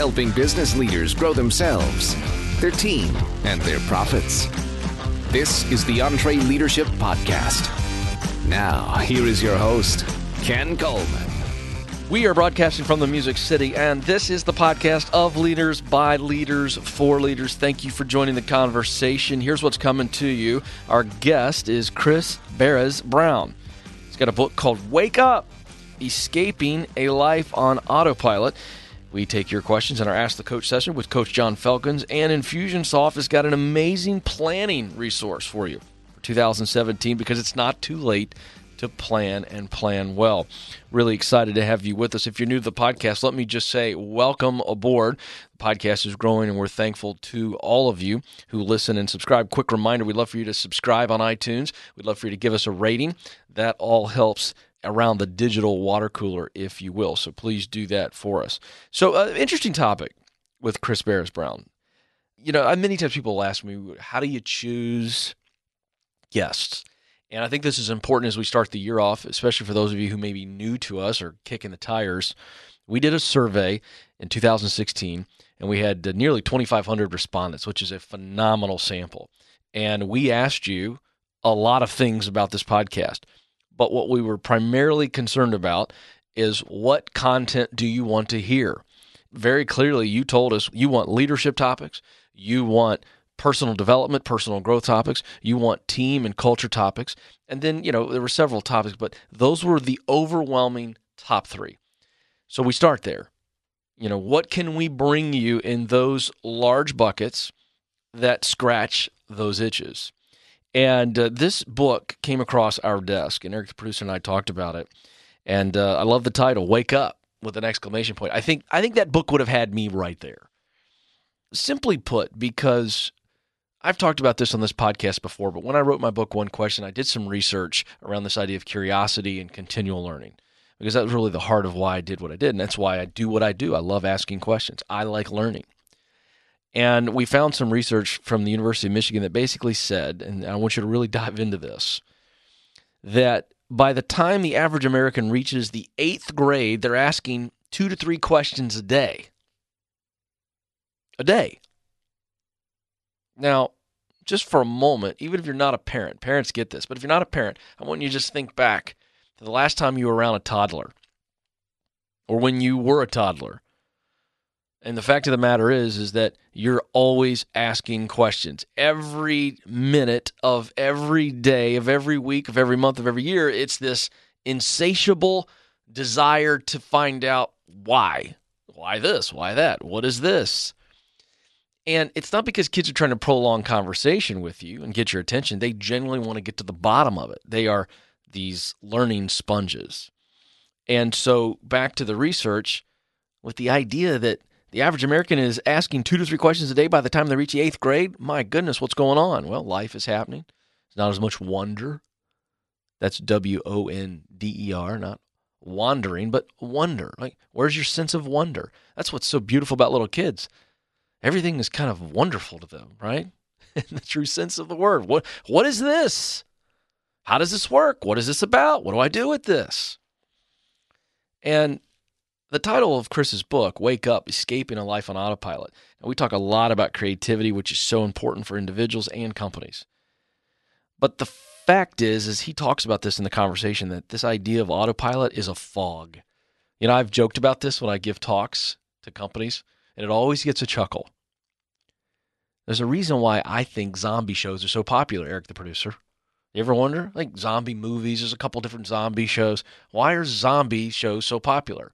helping business leaders grow themselves, their team, and their profits. This is the EntreLeadership Podcast. Now, here is your host, Ken Coleman. We are broadcasting from the Music City, and this is the podcast of Leaders by Leaders for Leaders. Thank you for joining the conversation. Here's what's coming to you. Our guest is Chris Baréz-Brown. He's got a book called Wake Up Escaping a Life on Autopilot. We take your questions in our Ask the Coach session with Coach John Falcons, and Infusionsoft has got an amazing planning resource for you for 2017 because it's not too late to plan and plan well. Really excited to have you with us. If you're new to the podcast, let me just say welcome aboard. The podcast is growing and we're thankful to all of you who listen and subscribe. Quick reminder we'd love for you to subscribe on iTunes. We'd love for you to give us a rating. That all helps around the digital water cooler, if you will. So please do that for us. So, uh, interesting topic with Chris Baréz-Brown. You know, many times people ask me, how do you choose guests? And I think this is important as we start the year off, especially for those of you who may be new to us or kicking the tires. We did a survey in 2016 and we had uh, nearly 2,500 respondents, which is a phenomenal sample. And we asked you a lot of things about this podcast. But what we were primarily concerned about is what content do you want to hear? Very clearly, you told us you want leadership topics, you want personal development, personal growth topics. You want team and culture topics. And then, you know, there were several topics, but those were the overwhelming top three. So we start there. You know, what can we bring you in those large buckets that scratch those itches? And uh, this book came across our desk, and Eric, the producer, and I talked about it. And uh, I love the title, "Wake Up!" with an exclamation point. I think I think that book would have had me right there. Simply put, because I've talked about this on this podcast before, but when I wrote my book, One Question, I did some research around this idea of curiosity and continual learning because that was really the heart of why I did what I did. And that's why I do what I do. I love asking questions, I like learning. And we found some research from the University of Michigan that basically said, and I want you to really dive into this, that by the time the average American reaches the eighth grade, they're asking two to three questions a day. A day. Now, just for a moment, even if you're not a parent, parents get this, but if you're not a parent, I want you to just think back to the last time you were around a toddler or when you were a toddler. And the fact of the matter is is that you're always asking questions. Every minute of every day, of every week, of every month, of every year, it's this insatiable desire to find out why. Why this? Why that? What is this? And it's not because kids are trying to prolong conversation with you and get your attention. They genuinely want to get to the bottom of it. They are these learning sponges. And so, back to the research with the idea that the average American is asking two to three questions a day by the time they reach the eighth grade. My goodness, what's going on? Well, life is happening. It's not as much wonder. That's W O N D E R, not wandering, but wonder. Like, where's your sense of wonder? That's what's so beautiful about little kids everything is kind of wonderful to them, right? In the true sense of the word. What what is this? How does this work? What is this about? What do I do with this? And the title of Chris's book, Wake Up Escaping a Life on Autopilot. And we talk a lot about creativity, which is so important for individuals and companies. But the fact is, is he talks about this in the conversation that this idea of autopilot is a fog. You know, I've joked about this when I give talks to companies and it always gets a chuckle. There's a reason why I think zombie shows are so popular, Eric, the producer. You ever wonder? Like zombie movies, there's a couple different zombie shows. Why are zombie shows so popular?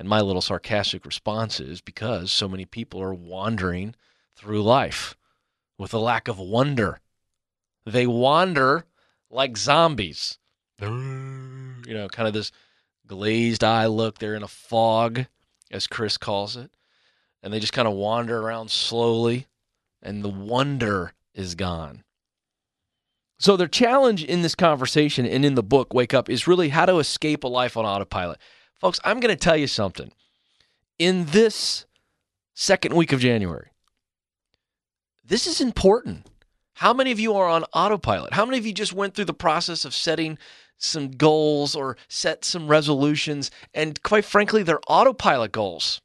And my little sarcastic response is because so many people are wandering through life with a lack of wonder. They wander like zombies. You know, kind of this glazed eye look. They're in a fog, as Chris calls it and they just kind of wander around slowly, and the wonder is gone. So, their challenge in this conversation and in the book, Wake Up, is really how to escape a life on autopilot. Folks, I'm going to tell you something. In this second week of January, this is important. How many of you are on autopilot? How many of you just went through the process of setting some goals or set some resolutions? And quite frankly, they're autopilot goals.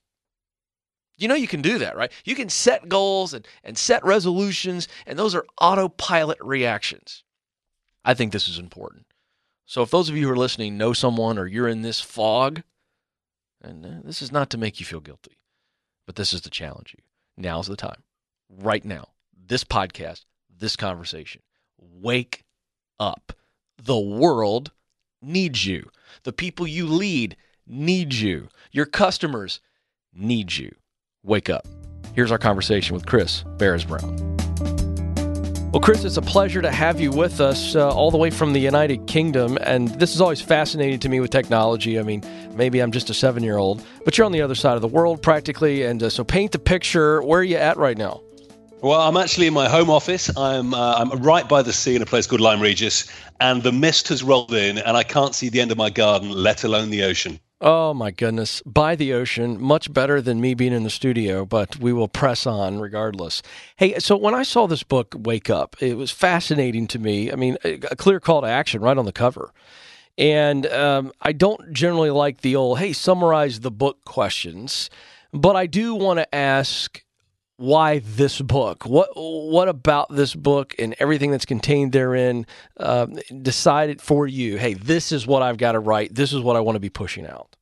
You know you can do that, right? You can set goals and, and set resolutions, and those are autopilot reactions. I think this is important. So if those of you who are listening know someone or you're in this fog, and uh, this is not to make you feel guilty, but this is to challenge you. Now's the time. Right now. This podcast, this conversation. Wake up. The world needs you. The people you lead need you. Your customers need you. Wake up. Here's our conversation with Chris Baréz-Brown. Well, Chris, it's a pleasure to have you with us uh, all the way from the United Kingdom. And this is always fascinating to me with technology. I mean, maybe I'm just a seven year old, but you're on the other side of the world practically. And uh, so paint the picture. Where are you at right now? Well, I'm actually in my home office. I'm uh, I'm right by the sea in a place called Lyme Regis, and the mist has rolled in, and I can't see the end of my garden, let alone the ocean. Oh my goodness. By the ocean, much better than me being in the studio, but we will press on regardless. Hey, so when I saw this book, Wake Up, it was fascinating to me. I mean, a clear call to action right on the cover. And um, I don't generally like the old, hey, summarize the book questions, but I do want to ask why this book? What what about this book and everything that's contained therein uh, decided for you? Hey, this is what I've got to write. This is what I want to be pushing out.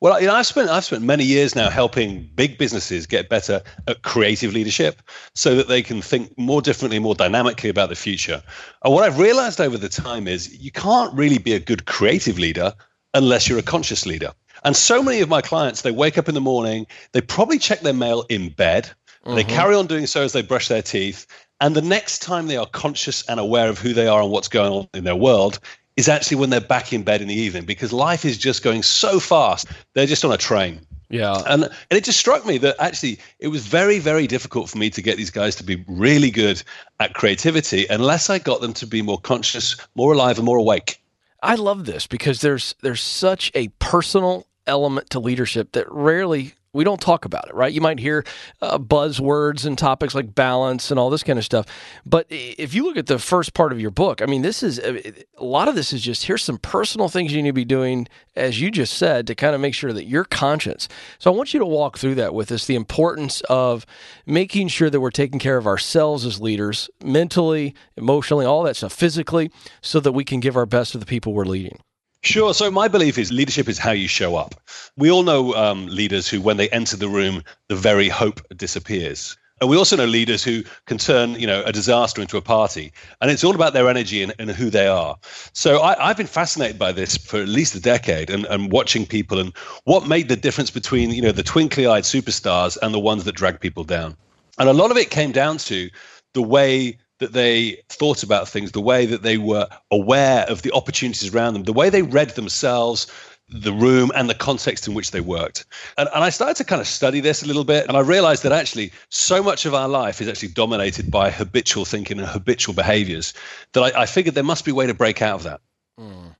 Well, you know, I've spent I've spent many years now helping big businesses get better at creative leadership, so that they can think more differently, more dynamically about the future. And what I've realized over the time is you can't really be a good creative leader unless you're a conscious leader. And so many of my clients, they wake up in the morning, they probably check their mail in bed, Mm-hmm. They carry on doing so as they brush their teeth. And the next time they are conscious and aware of who they are and what's going on in their world is actually when they're back in bed in the evening because life is just going so fast. They're just on a train. Yeah. And and it just struck me that actually it was very very difficult for me to get these guys to be really good at creativity unless I got them to be more conscious, more alive and more awake. I love this because there's there's such a personal element to leadership that rarely we don't talk about it, right? You might hear uh, buzzwords and topics like balance and all this kind of stuff. But if you look at the first part of your book, I mean, this is uh, a lot of this is just here's some personal things you need to be doing, as you just said, to kind of make sure that you're conscious. So I want you to walk through that with us the importance of making sure that we're taking care of ourselves as leaders, mentally, emotionally, all that stuff, physically, so that we can give our best to the people we're leading. Sure. So my belief is leadership is how you show up. We all know um, leaders who, when they enter the room, the very hope disappears. And we also know leaders who can turn, you know, a disaster into a party. And it's all about their energy and, and who they are. So I, have been fascinated by this for at least a decade and, and watching people and what made the difference between, you know, the twinkly-eyed superstars and the ones that drag people down. And a lot of it came down to the way that they thought about things, the way that they were aware of the opportunities around them, the way they read themselves, the room, and the context in which they worked. And, and I started to kind of study this a little bit, and I realized that actually so much of our life is actually dominated by habitual thinking and habitual behaviors that I, I figured there must be a way to break out of that. Mm.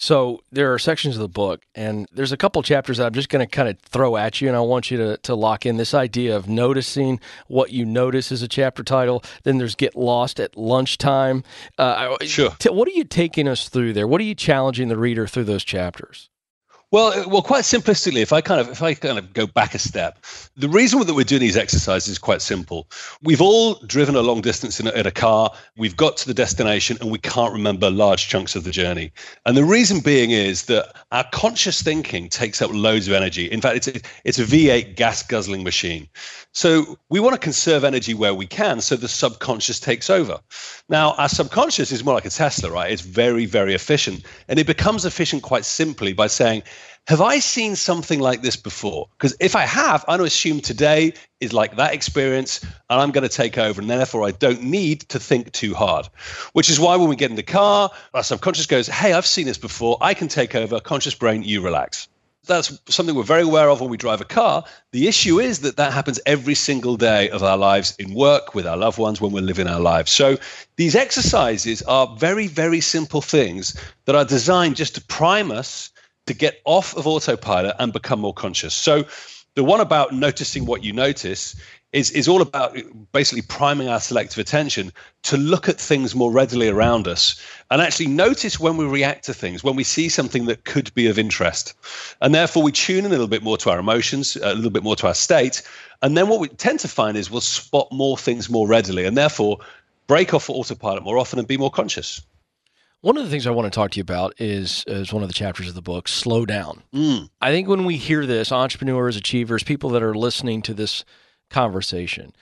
So there are sections of the book, and there's a couple chapters that I'm just going to kind of throw at you, and I want you to, to lock in this idea of noticing what you notice as a chapter title. Then there's Get Lost at Lunchtime. Uh, sure. T- what are you taking us through there? What are you challenging the reader through those chapters? Well, uh, well, quite simplistically, if I kind of if I kind of go back a step, the reason that we're doing these exercises is quite simple. We've all driven a long distance in a, in a car. We've got to the destination and we can't remember large chunks of the journey. And the reason being is that our conscious thinking takes up loads of energy. In fact, it's a, it's a V8 gas guzzling machine. So we want to conserve energy where we can, so the subconscious takes over. Now, our subconscious is more like a Tesla, right? It's very, very efficient, and it becomes efficient quite simply by saying have I seen something like this before? Because if I have, I'm going to assume today is like that experience and I'm going to take over. And therefore, I don't need to think too hard, which is why when we get in the car, our subconscious goes, Hey, I've seen this before. I can take over. Conscious brain, you relax. That's something we're very aware of when we drive a car. The issue is that that happens every single day of our lives in work, with our loved ones, when we're living our lives. So these exercises are very, very simple things that are designed just to prime us to get off of autopilot and become more conscious. So the one about noticing what you notice is, is all about basically priming our selective attention to look at things more readily around us and actually notice when we react to things, when we see something that could be of interest. And therefore, we tune in a little bit more to our emotions, a little bit more to our state. And then what we tend to find is we'll spot more things more readily and therefore break off autopilot more often and be more conscious. One of the things I want to talk to you about is is one of the chapters of the book, slow down. Mm. I think when we hear this, entrepreneurs, achievers, people that are listening to this conversation,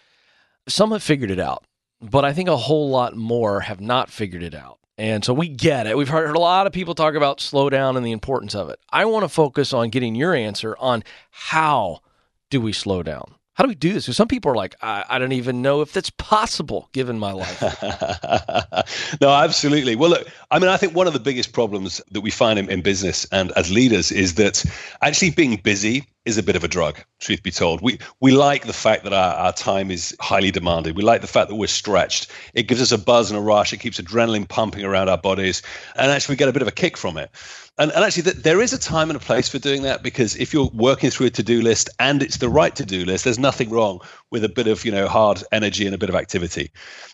some have figured it out, but I think a whole lot more have not figured it out. And so we get it. We've heard a lot of people talk about slow down and the importance of it. I want to focus on getting your answer on how do we slow down? How do we do this? Because some people are like, I, I don't even know if that's possible given my life. no, absolutely. Well, look, I mean, I think one of the biggest problems that we find in, in business and as leaders is that actually being busy is a bit of a drug, truth be told. We we like the fact that our, our time is highly demanded. We like the fact that we're stretched. It gives us a buzz and a rush. It keeps adrenaline pumping around our bodies. And actually we get a bit of a kick from it and, and actually, there is a time and a place for doing that because if you're working through a to-do list and it's the right to-do list, there's nothing wrong with a bit of you know hard energy and a bit of activity.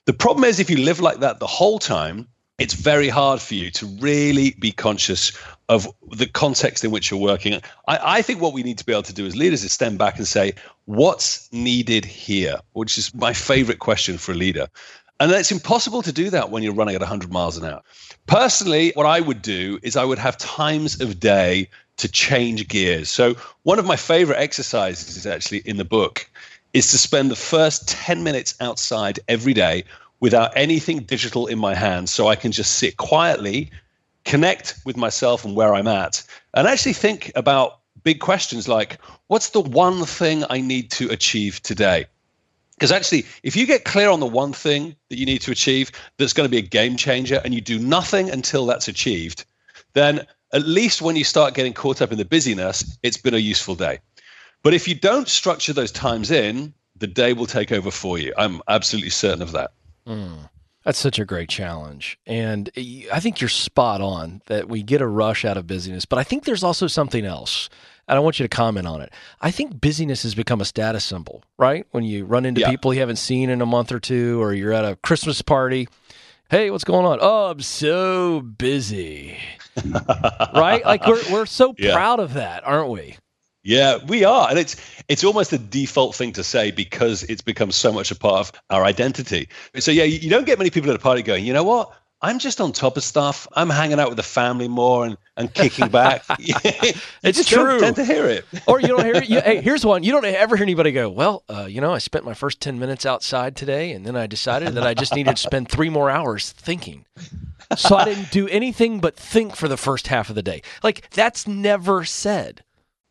The problem is if you live like that the whole time, it's very hard for you to really be conscious of the context in which you're working. I, I, think what we need to be able to do as leaders is stand back and say, what's needed here? Which is my favorite question for a leader. And it's impossible to do that when you're running at 100 miles an hour. Personally, what I would do is I would have times of day to change gears. So, one of my favorite exercises is actually in the book is to spend the first 10 minutes outside every day without anything digital in my hands so I can just sit quietly, connect with myself and where I'm at, and actually think about big questions like what's the one thing I need to achieve today? Because actually, if you get clear on the one thing that you need to achieve that's going to be a game changer and you do nothing until that's achieved, then at least when you start getting caught up in the busyness, it's been a useful day. But if you don't structure those times in, the day will take over for you. I'm absolutely certain of that. Mm, that's such a great challenge. And I think you're spot on that we get a rush out of busyness. But I think there's also something else and I want you to comment on it. I think busyness has become a status symbol, right? When you run into yeah. people you haven't seen in a month or two, or you're at a Christmas party. Hey, what's going on? Oh, I'm so busy. right? Like we're we're so yeah. proud of that, aren't we? Yeah, we are, and it's it's almost a default thing to say because it's become so much a part of our identity. So yeah, you don't get many people at a party going, you know what? I'm just on top of stuff. I'm hanging out with the family more and, and kicking back. it's true. Tend to hear it. or you don't hear it. You, hey, here's one. You don't ever hear anybody go, well, uh, you know, I spent my first 10 minutes outside today, and then I decided that I just needed to spend three more hours thinking. So I didn't do anything but think for the first half of the day. Like, that's never said.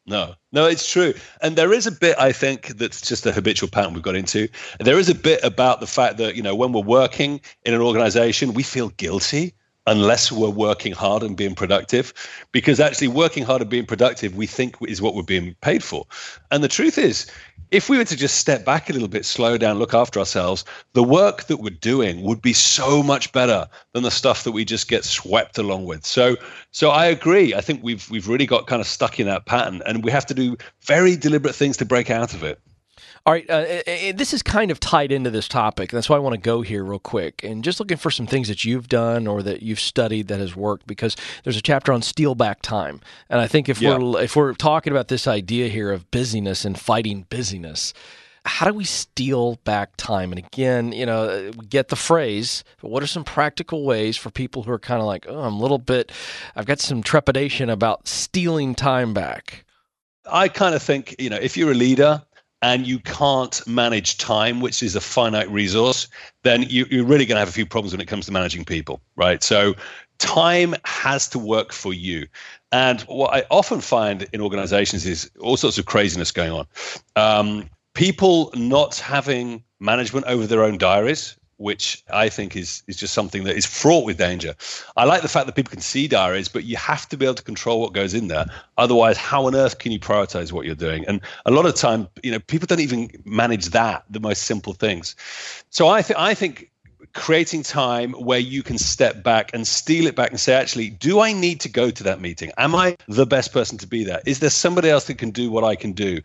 No, no, it's true. And there is a bit, I think, that's just a habitual pattern we've got into. There is a bit about the fact that, you know, when we're working in an organization, we feel guilty unless we're working hard and being productive because actually working hard and being productive we think is what we're being paid for. And the truth is if we were to just step back a little bit slow down look after ourselves the work that we're doing would be so much better than the stuff that we just get swept along with. So so i agree. I think we've we've really got kind of stuck in that pattern and we have to do very deliberate things to break out of it all right, uh, uh, uh, this is kind of tied into this topic. That's why I want to go here real quick and just looking for some things that you've done or that you've studied that has worked. Because there's a chapter on steal back time, and I think if yeah. we're if we're talking about this idea here of busyness and fighting busyness, how do we steal back time? And again, you know, uh, we get the phrase, but what are some practical ways for people who are kind of like, oh, I'm a little bit, I've got some trepidation about stealing time back? I kind of think, you know, if you're a leader and you can't manage time, which is a finite resource, then you, are really going to have a few problems when it comes to managing people, right? So time has to work for you. And what I often find in organizations is all sorts of craziness going on. Um, people not having management over their own diaries, which I think is is just something that is fraught with danger. I like the fact that people can see diaries, but you have to be able to control what goes in there. Otherwise, how on earth can you prioritize what you're doing? And a lot of time, you know, people don't even manage that, the most simple things. So I think I think creating time where you can step back and steal it back and say, actually, do I need to go to that meeting? Am I the best person to be there? Is there somebody else that can do what I can do?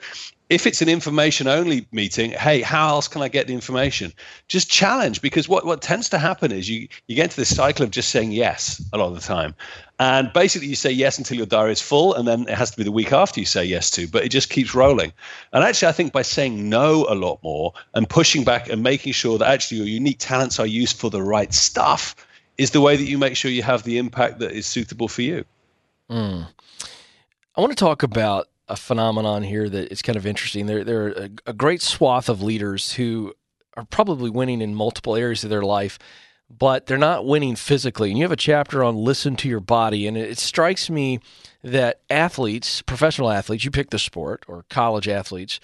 If it's an information only meeting, hey, how else can I get the information? Just challenge because what, what tends to happen is you, you get into this cycle of just saying yes a lot of the time. And basically, you say yes until your diary is full, and then it has to be the week after you say yes to, but it just keeps rolling. And actually, I think by saying no a lot more and pushing back and making sure that actually your unique talents are used for the right stuff is the way that you make sure you have the impact that is suitable for you. Mm. I want to talk about a phenomenon here that is kind of interesting. There, there are a, a great swath of leaders who are probably winning in multiple areas of their life, but they're not winning physically. And you have a chapter on listen to your body, and it, it strikes me that athletes, professional athletes, you pick the sport, or college athletes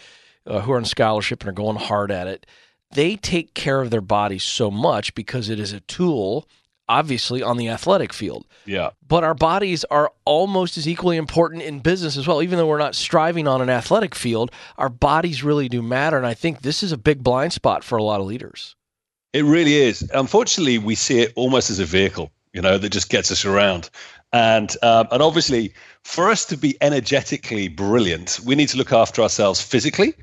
uh, who are on scholarship and are going hard at it, they take care of their bodies so much because it is a tool obviously on the athletic field. Yeah. But our bodies are almost as equally important in business as well. Even though we're not striving on an athletic field, our bodies really do matter. And I think this is a big blind spot for a lot of leaders. It really is. Unfortunately, we see it almost as a vehicle, you know, that just gets us around. And um, and obviously, for us to be energetically brilliant, we need to look after ourselves physically,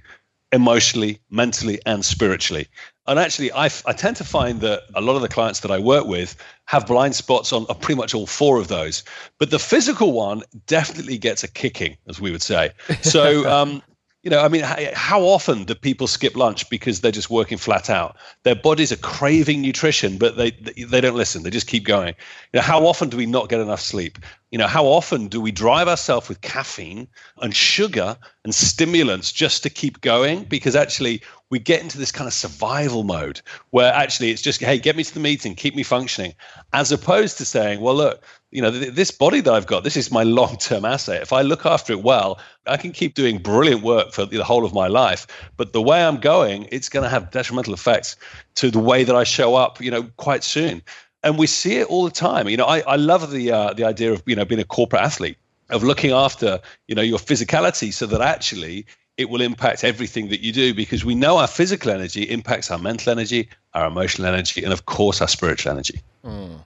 emotionally, mentally, and spiritually. And actually, I, I tend to find that a lot of the clients that I work with have blind spots on, pretty much all four of those. But the physical one definitely gets a kicking, as we would say. So, um, you know, I mean, how often do people skip lunch because they're just working flat out? Their bodies are craving nutrition, but they they don't listen. They just keep going. You know, how often do we not get enough sleep? You know, how often do we drive ourselves with caffeine and sugar and stimulants just to keep going? Because actually, we get into this kind of survival mode where actually it's just, hey, get me to the meeting, keep me functioning, as opposed to saying, well, look, you know, th- this body that I've got, this is my long term asset. If I look after it well, I can keep doing brilliant work for the whole of my life. But the way I'm going, it's going to have detrimental effects to the way that I show up, you know, quite soon. And we see it all the time. You know, I, I love the uh, the idea of you know being a corporate athlete, of looking after you know your physicality, so that actually it will impact everything that you do because we know our physical energy impacts our mental energy, our emotional energy, and of course our spiritual energy. Mm.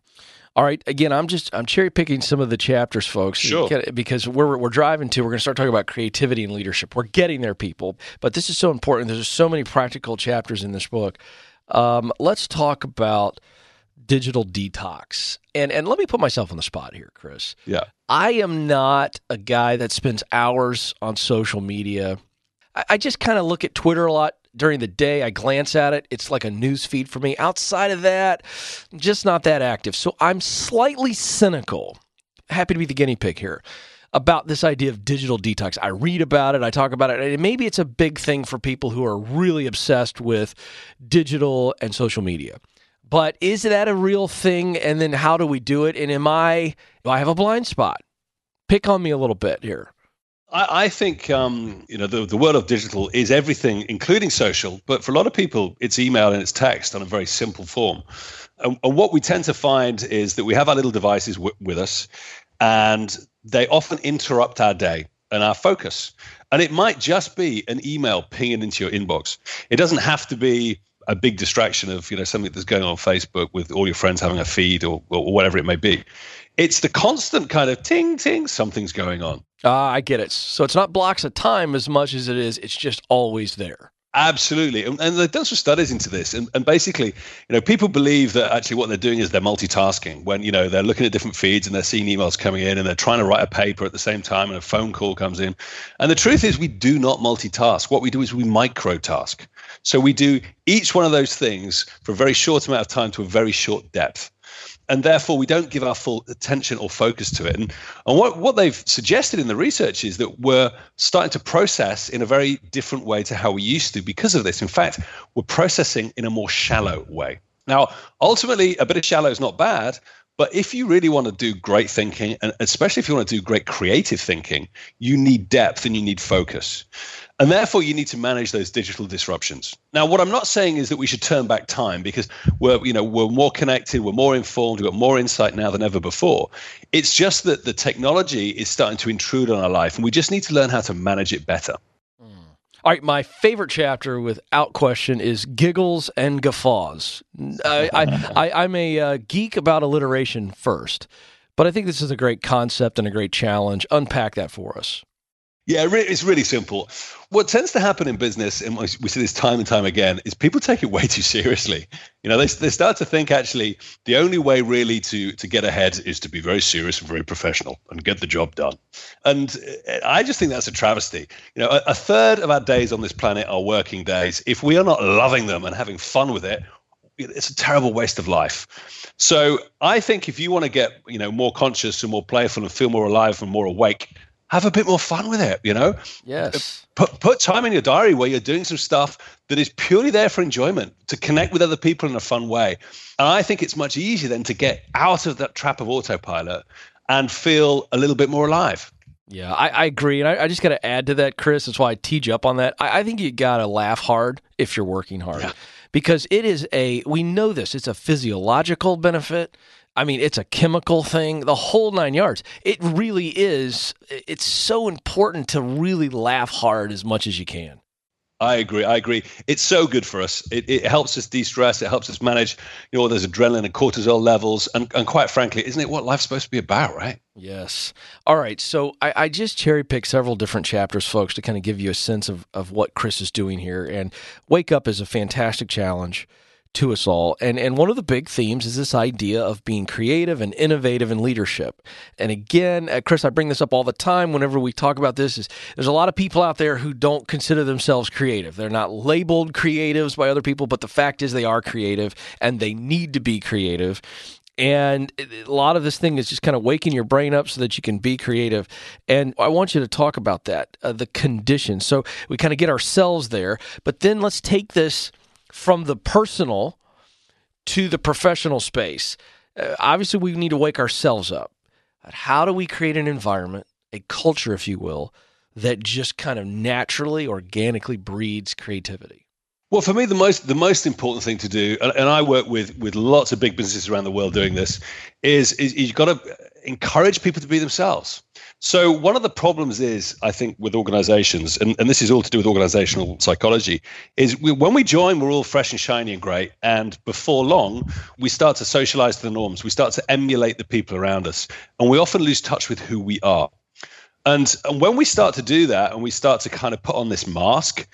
All right. Again, I'm just I'm cherry picking some of the chapters, folks. Sure. Because we're we're driving to we're going to start talking about creativity and leadership. We're getting there, people. But this is so important. There's so many practical chapters in this book. Um, let's talk about digital detox. And and let me put myself on the spot here, Chris. Yeah. I am not a guy that spends hours on social media. I, I just kind of look at Twitter a lot during the day. I glance at it. It's like a news feed for me. Outside of that, just not that active. So I'm slightly cynical. Happy to be the guinea pig here about this idea of digital detox. I read about it, I talk about it, and maybe it's a big thing for people who are really obsessed with digital and social media. But is that a real thing? And then how do we do it? And am I, do I have a blind spot? Pick on me a little bit here. I, I think um, you know the, the world of digital is everything, including social. But for a lot of people, it's email and it's text on a very simple form. And, and what we tend to find is that we have our little devices w- with us, and they often interrupt our day and our focus. And it might just be an email pinging into your inbox. It doesn't have to be a big distraction of you know something that's going on Facebook with all your friends having a feed or, or whatever it may be. It's the constant kind of ting ting something's going on. Ah, I get it. So it's not blocks of time as much as it is, it's just always there. Absolutely. And, and they've done some studies into this. And, and basically, you know, people believe that actually what they're doing is they're multitasking when, you know, they're looking at different feeds and they're seeing emails coming in and they're trying to write a paper at the same time and a phone call comes in. And the truth is we do not multitask. What we do is we microtask. So we do each one of those things for a very short amount of time to a very short depth and therefore we don't give our full attention or focus to it. And, and what, what they've suggested in the research is that we're starting to process in a very different way to how we used to because of this. In fact, we're processing in a more shallow way. Now, ultimately, a bit of shallow is not bad, but if you really want to do great thinking, and especially if you want to do great creative thinking, you need depth and you need focus. And therefore, you need to manage those digital disruptions. Now, what I'm not saying is that we should turn back time because we're, you know, we're more connected, we're more informed, we've got more insight now than ever before. It's just that the technology is starting to intrude on our life, and we just need to learn how to manage it better. Hmm. All right, my favorite chapter, without question, is giggles and guffaws. I, I, am a uh, geek about alliteration first, but I think this is a great concept and a great challenge. Unpack that for us. Yeah, it's really simple. What tends to happen in business, and we see this time and time again, is people take it way too seriously. You know, they, they start to think actually the only way really to to get ahead is to be very serious and very professional and get the job done. And uh, I just think that's a travesty. You know, a, a third of our days on this planet are working days. If we are not loving them and having fun with it, it's a terrible waste of life. So I think if you want to get you know more conscious and more playful and feel more alive and more awake, have a bit more fun with it, you know? Yes. Put, put time in your diary where you're doing some stuff that is purely there for enjoyment, to connect with other people in a fun way. And I think it's much easier then to get out of that trap of autopilot and feel a little bit more alive. Yeah, I, I agree. And I, I just got to add to that, Chris. That's why I teed you up on that. I, I think you got to laugh hard if you're working hard. Yeah. Because it is a, we know this, it's a physiological benefit I mean, it's a chemical thing, the whole nine yards. It really is. It's so important to really laugh hard as much as you can. I agree. I agree. It's so good for us. It, it helps us de-stress. It helps us manage, you know, those adrenaline and cortisol levels. And, and quite frankly, isn't it what life's supposed to be about, right? Yes. All right. So I, I just cherry picked several different chapters, folks, to kind of give you a sense of, of what Chris is doing here. And Wake Up is a fantastic challenge to us all. And and one of the big themes is this idea of being creative and innovative in leadership. And again, uh, Chris, I bring this up all the time whenever we talk about this is there's a lot of people out there who don't consider themselves creative. They're not labeled creatives by other people, but the fact is they are creative and they need to be creative. And a lot of this thing is just kind of waking your brain up so that you can be creative. And I want you to talk about that, uh, the conditions. So we kind of get ourselves there, but then let's take this from the personal to the professional space. Uh, obviously, we need to wake ourselves up. How do we create an environment, a culture, if you will, that just kind of naturally, organically breeds creativity? Well, for me, the most the most important thing to do, and, and I work with with lots of big businesses around the world doing this, is, is you've got to encourage people to be themselves. So one of the problems is, I think, with organizations, and, and this is all to do with organizational psychology, is we, when we join, we're all fresh and shiny and great. And before long, we start to socialize to the norms. We start to emulate the people around us. And we often lose touch with who we are. And, and when we start to do that and we start to kind of put on this mask,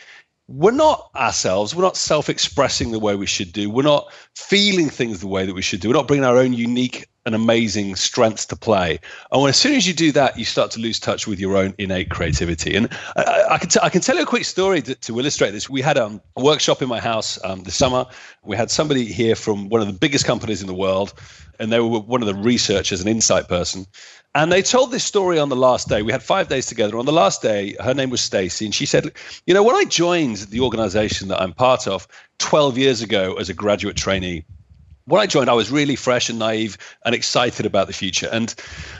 we're not ourselves. We're not self expressing the way we should do. We're not feeling things the way that we should do. We're not bringing our own unique and amazing strength to play. And when, as soon as you do that, you start to lose touch with your own innate creativity. And I, I can, t- I can tell you a quick story to, to illustrate this. We had um, a workshop in my house um, this summer. We had somebody here from one of the biggest companies in the world, and they were one of the researchers, an insight person. And they told this story on the last day. We had five days together. On the last day, her name was Stacy, and she said, "You know, when I joined the organization that I'm part of 12 years ago as a graduate trainee." When I joined, I was really fresh and naive and excited about the future. And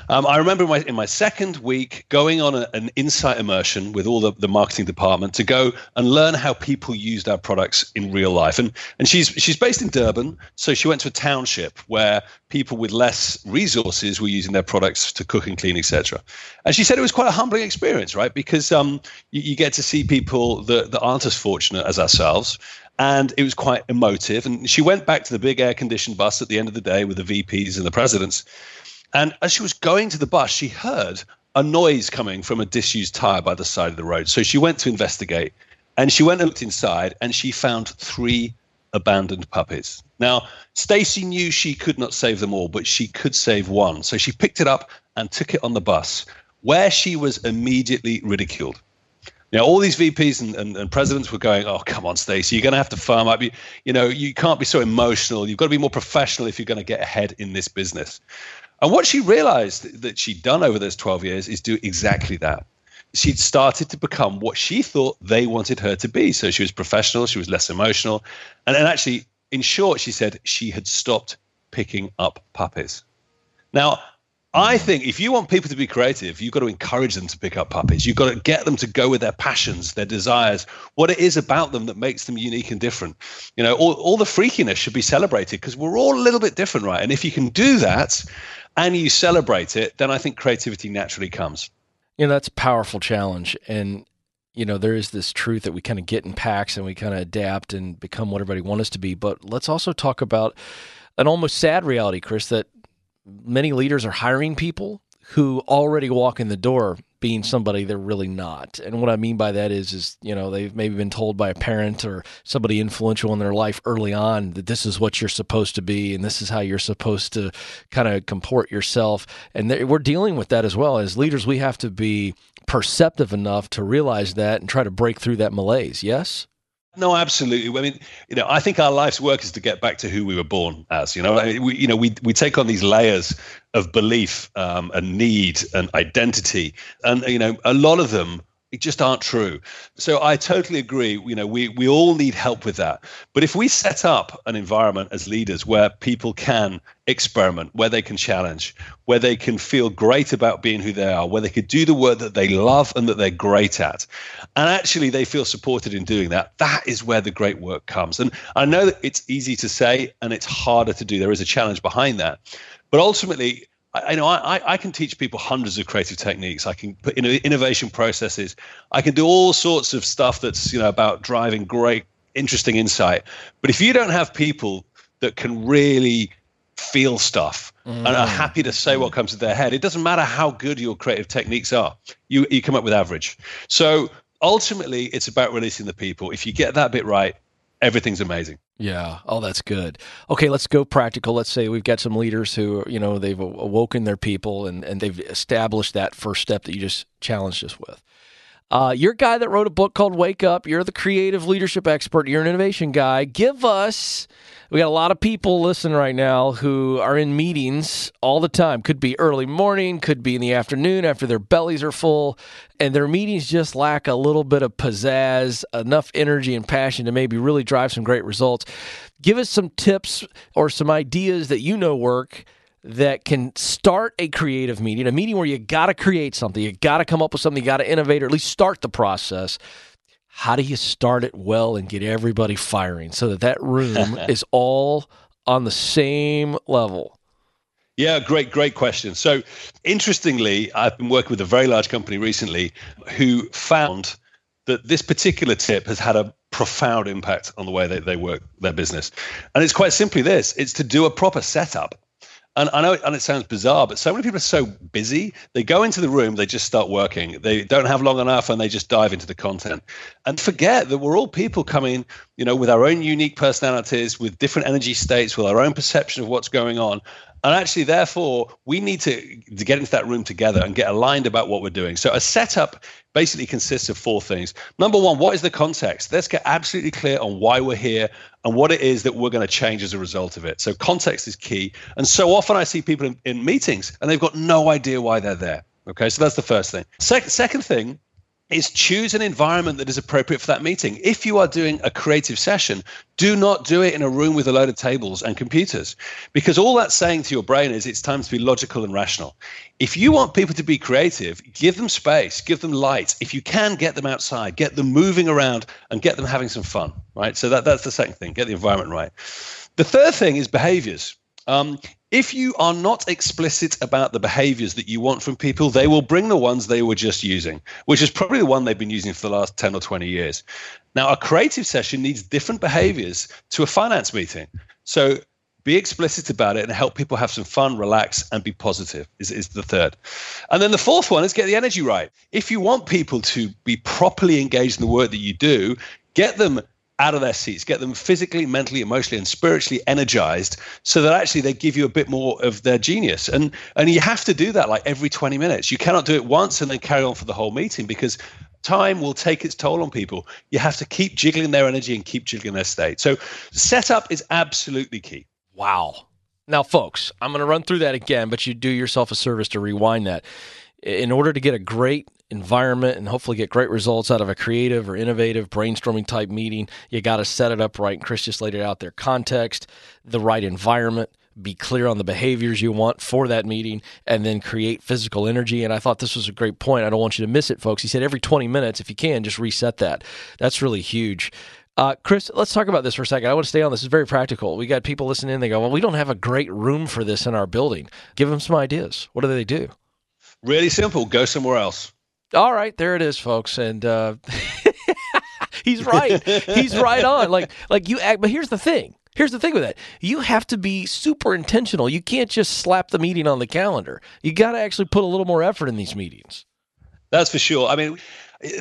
um, I remember my, in my, second week going on a, an insight immersion with all the, the marketing department to go and learn how people used our products in real life. And, and she's, she's based in Durban. So she went to a township where people with less resources were using their products to cook and clean, etc. And she said it was quite a humbling experience, right? Because um, you, you, get to see people that, that aren't as fortunate as ourselves and it was quite emotive. And she went back to the big air conditioned bus at the end of the day with the VPs and the presidents. And as she was going to the bus, she heard a noise coming from a disused tire by the side of the road. So she went to investigate and she went and looked inside and she found three abandoned puppies. Now, Stacy knew she could not save them all, but she could save one. So she picked it up and took it on the bus, where she was immediately ridiculed. Now, all these VPs and, and, and presidents were going, "Oh, come on, Stacey, you're going to have to firm up. You, you know, you can't be so emotional. You've got to be more professional if you're going to get ahead in this business." And what she realized that she'd done over those 12 years is do exactly that. She'd started to become what she thought they wanted her to be. So she was professional, she was less emotional, and, and actually, in short, she said she had stopped picking up puppies. Now, I think if you want people to be creative, you've got to encourage them to pick up puppies. You've got to get them to go with their passions, their desires, what it is about them that makes them unique and different. You know, all, all the freakiness should be celebrated because we're all a little bit different, right? And if you can do that and you celebrate it, then I think creativity naturally comes. You know, that's a powerful challenge. And, you know, there is this truth that we kind of get in packs and we kind of adapt and become what everybody wants us to be. But let's also talk about an almost sad reality, Chris, that many leaders are hiring people who already walk in the door being somebody they're really not. And what I mean by that is, is you know they've maybe been told by a parent or somebody influential in their life early on that this is what you're supposed to be and this is how you're supposed to kind of comport yourself. And we're dealing with that as well as leaders. We have to be perceptive enough to realize that and try to break through that malaise. Yes. No, absolutely. I mean, you know, I think our life's work is to get back to who we were born as. You know, I mean, we, you know, we we take on these layers of belief um, and need and identity, and you know, a lot of them just aren't true. So I totally agree. You know, we we all need help with that. But if we set up an environment as leaders where people can experiment, where they can challenge, where they can feel great about being who they are, where they could do the work that they love and that they're great at, and actually they feel supported in doing that, that is where the great work comes. And I know that it's easy to say and it's harder to do. There is a challenge behind that. But ultimately, I, know I, I can teach people hundreds of creative techniques. I can put in innovation processes. I can do all sorts of stuff that's you know about driving great, interesting insight. But if you don't have people that can really feel stuff mm. and are happy to say what comes to their head, it doesn't matter how good your creative techniques are. You you come up with average. So ultimately, it's about releasing the people. If you get that bit right, everything's amazing. Yeah. Oh, that's good. Okay, let's go practical. Let's say we've got some leaders who, you know, they've awoken their people and, and they've established that first step that you just challenged us with. Uh, you're a guy that wrote a book called Wake Up. You're the creative leadership expert. You're an innovation guy. Give us we got a lot of people listening right now who are in meetings all the time. Could be early morning, could be in the afternoon after their bellies are full, and their meetings just lack a little bit of pizzazz, enough energy and passion to maybe really drive some great results. Give us some tips or some ideas that you know work that can start a creative meeting, a meeting where you got to create something, you got to come up with something, you got to innovate, or at least start the process how do you start it well and get everybody firing so that that room is all on the same level? Yeah, great, great question. So, interestingly, I've been working with a very large company recently who found that this particular tip has had a profound impact on the way they, they work their business. And it's quite simply this it's to do a proper setup. And I know, and it sounds bizarre, but so many people are so busy. They go into the room, they just start working. They don't have long enough, and they just dive into the content and forget that we're all people coming, you know, with our own unique personalities, with different energy states, with our own perception of what's going on. And actually, therefore, we need to, to get into that room together and get aligned about what we're doing. So, a setup basically consists of four things. Number one, what is the context? Let's get absolutely clear on why we're here and what it is that we're going to change as a result of it. So, context is key. And so often I see people in, in meetings and they've got no idea why they're there. Okay, so that's the first thing. Se- second thing is choose an environment that is appropriate for that meeting. If you are doing a creative session, do not do it in a room with a load of tables and computers because all that's saying to your brain is it's time to be logical and rational. If you want people to be creative, give them space, give them light. If you can, get them outside, get them moving around and get them having some fun, right? So that, that's the second thing, get the environment right. The third thing is behaviors. Um, if you are not explicit about the behaviors that you want from people, they will bring the ones they were just using, which is probably the one they've been using for the last 10 or 20 years. Now, a creative session needs different behaviors to a finance meeting. So be explicit about it and help people have some fun, relax, and be positive is, is the third. And then the fourth one is get the energy right. If you want people to be properly engaged in the work that you do, get them out of their seats, get them physically, mentally, emotionally, and spiritually energized so that actually they give you a bit more of their genius. And and you have to do that like every 20 minutes. You cannot do it once and then carry on for the whole meeting because time will take its toll on people. You have to keep jiggling their energy and keep jiggling their state. So setup is absolutely key. Wow. Now, folks, I'm going to run through that again, but you do yourself a service to rewind that. In order to get a great environment and hopefully get great results out of a creative or innovative brainstorming type meeting, you got to set it up right. And Chris just laid it out there context, the right environment, be clear on the behaviors you want for that meeting, and then create physical energy. And I thought this was a great point. I don't want you to miss it, folks. He said every 20 minutes, if you can, just reset that. That's really huge. Uh, Chris, let's talk about this for a second. I want to stay on this. It's very practical. We got people listening in. They go, well, we don't have a great room for this in our building. Give them some ideas. What do they do? Really simple. Go somewhere else. All right, there it is, folks, and uh, he's right. he's right on. Like, like you act. But here's the thing. Here's the thing with that. You have to be super intentional. You can't just slap the meeting on the calendar. You got to actually put a little more effort in these meetings. That's for sure. I mean,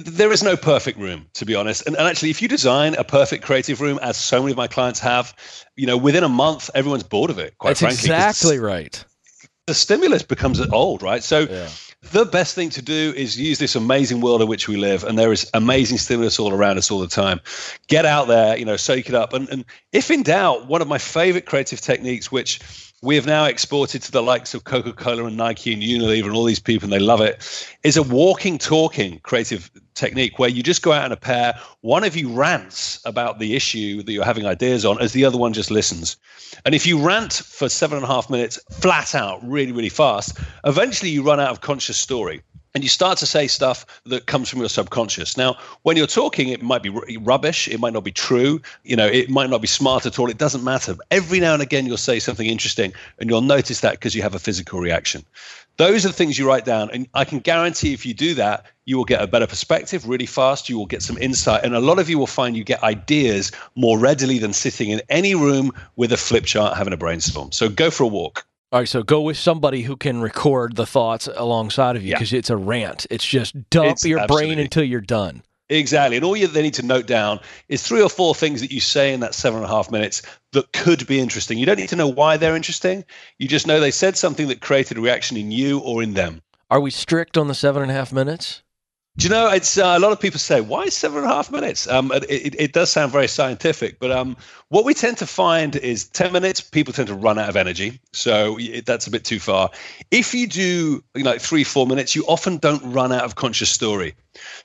there is no perfect room, to be honest. And, and, actually, if you design a perfect creative room, as so many of my clients have, you know, within a month, everyone's bored of it. Quite That's frankly, exactly right. The stimulus becomes old, right? So. Yeah. The best thing to do is use this amazing world in which we live, and there is amazing stimulus all around us all the time. Get out there, you know, soak it up. And, and if in doubt, one of my favorite creative techniques, which we have now exported to the likes of Coca Cola and Nike and Unilever and all these people, and they love it, is a walking, talking creative technique where you just go out in a pair. One of you rants about the issue that you're having ideas on, as the other one just listens. And if you rant for seven and a half minutes, flat out, really, really fast, eventually you run out of conscious story and you start to say stuff that comes from your subconscious. Now, when you're talking, it might be rubbish, it might not be true, you know, it might not be smart at all. It doesn't matter. Every now and again, you'll say something interesting, and you'll notice that because you have a physical reaction. Those are the things you write down, and I can guarantee if you do that, you will get a better perspective really fast. You will get some insight, and a lot of you will find you get ideas more readily than sitting in any room with a flip chart having a brainstorm. So go for a walk. All right, so go with somebody who can record the thoughts alongside of you because yeah. it's a rant. It's just dump it's your absolutely. brain until you're done. Exactly. And all you they need to note down is three or four things that you say in that seven and a half minutes that could be interesting. You don't need to know why they're interesting. You just know they said something that created a reaction in you or in them. Are we strict on the seven and a half minutes? Do you know, it's uh, a lot of people say, why seven and a half minutes? Um, it, it, it, does sound very scientific, but um, what we tend to find is 10 minutes, people tend to run out of energy. So that's a bit too far. If you do you know, like three, four minutes, you often don't run out of conscious story.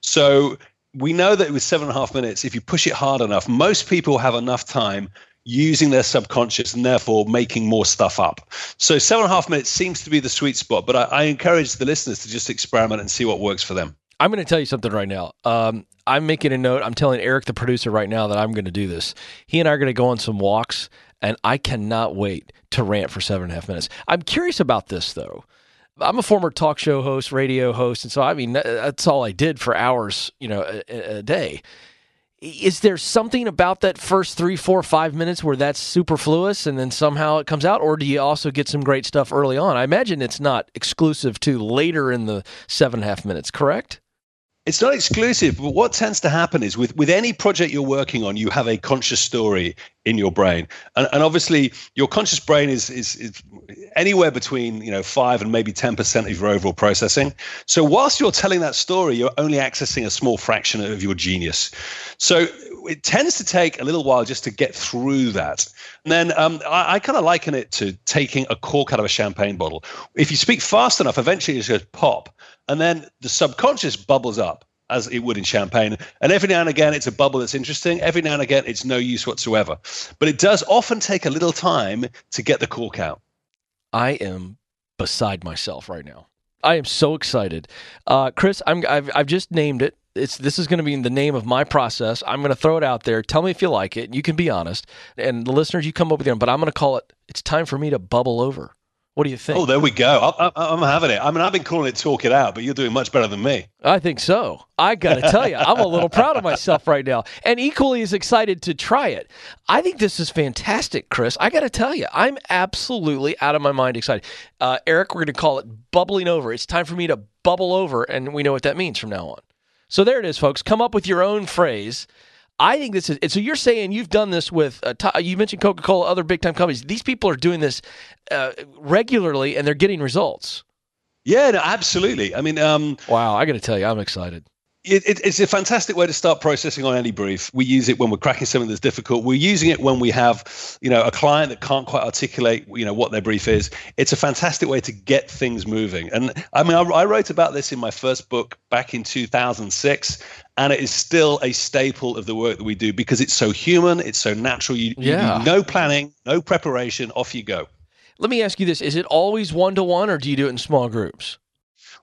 So we know that with seven and a half minutes, if you push it hard enough, most people have enough time using their subconscious and therefore making more stuff up. So seven and a half minutes seems to be the sweet spot, but I, I encourage the listeners to just experiment and see what works for them. I'm going to tell you something right now. Um, I'm making a note. I'm telling Eric, the producer, right now that I'm going to do this. He and I are going to go on some walks, and I cannot wait to rant for seven and a half minutes. I'm curious about this, though. I'm a former talk show host, radio host, and so I mean that's all I did for hours, you know, a, a day. Is there something about that first three, four, five minutes where that's superfluous and then somehow it comes out, or do you also get some great stuff early on? I imagine it's not exclusive to later in the seven and a half minutes, correct? It's not exclusive, but what tends to happen is with, with any project you're working on, you have a conscious story in your brain. And, and obviously, your conscious brain is, is, is anywhere between you know five and maybe 10% of your overall processing. So whilst you're telling that story, you're only accessing a small fraction of your genius. So it tends to take a little while just to get through that. And then um, I, I kind of liken it to taking a cork out of a champagne bottle. If you speak fast enough, eventually it just pop and then the subconscious bubbles up as it would in champagne. And every now and again, it's a bubble that's interesting. Every now and again, it's no use whatsoever. But it does often take a little time to get the cork out. I am beside myself right now. I am so excited, uh, Chris. I'm, I've, I've just named it. It's this is going to be the name of my process. I'm going to throw it out there. Tell me if you like it. You can be honest, and the listeners, you come up with your own. But I'm going to call it. It's time for me to bubble over. What do you think? Oh, there we go. I, am having it. I mean, I've been calling it talk it out, but you're doing much better than me. I think so. I got to tell you, I'm a little proud of myself right now and equally as excited to try it. I think this is fantastic, Chris. I got to tell you, I'm absolutely out of my mind excited. Uh, Eric, we're going to call it bubbling over. It's time for me to bubble over, and we know what that means from now on. So there it is, folks. Come up with your own phrase I think this is. So you're saying you've done this with. Uh, you mentioned Coca Cola, other big time companies. These people are doing this uh, regularly, and they're getting results. Yeah, no, absolutely. I mean, um, wow, I got to tell you, I'm excited it, it, it's a fantastic way to start processing on any brief. We use it when we're cracking something that's difficult. We're using it when we have, you know, a client that can't quite articulate, you know, what their brief is. It's a fantastic way to get things moving. And I mean, I, I wrote about this in my first book back in 2006, and it is still a staple of the work that we do because it's so human, it's so natural. You, yeah. You no planning, no preparation, off you go. Let me ask you this: Is it always one to one, or do you do it in small groups?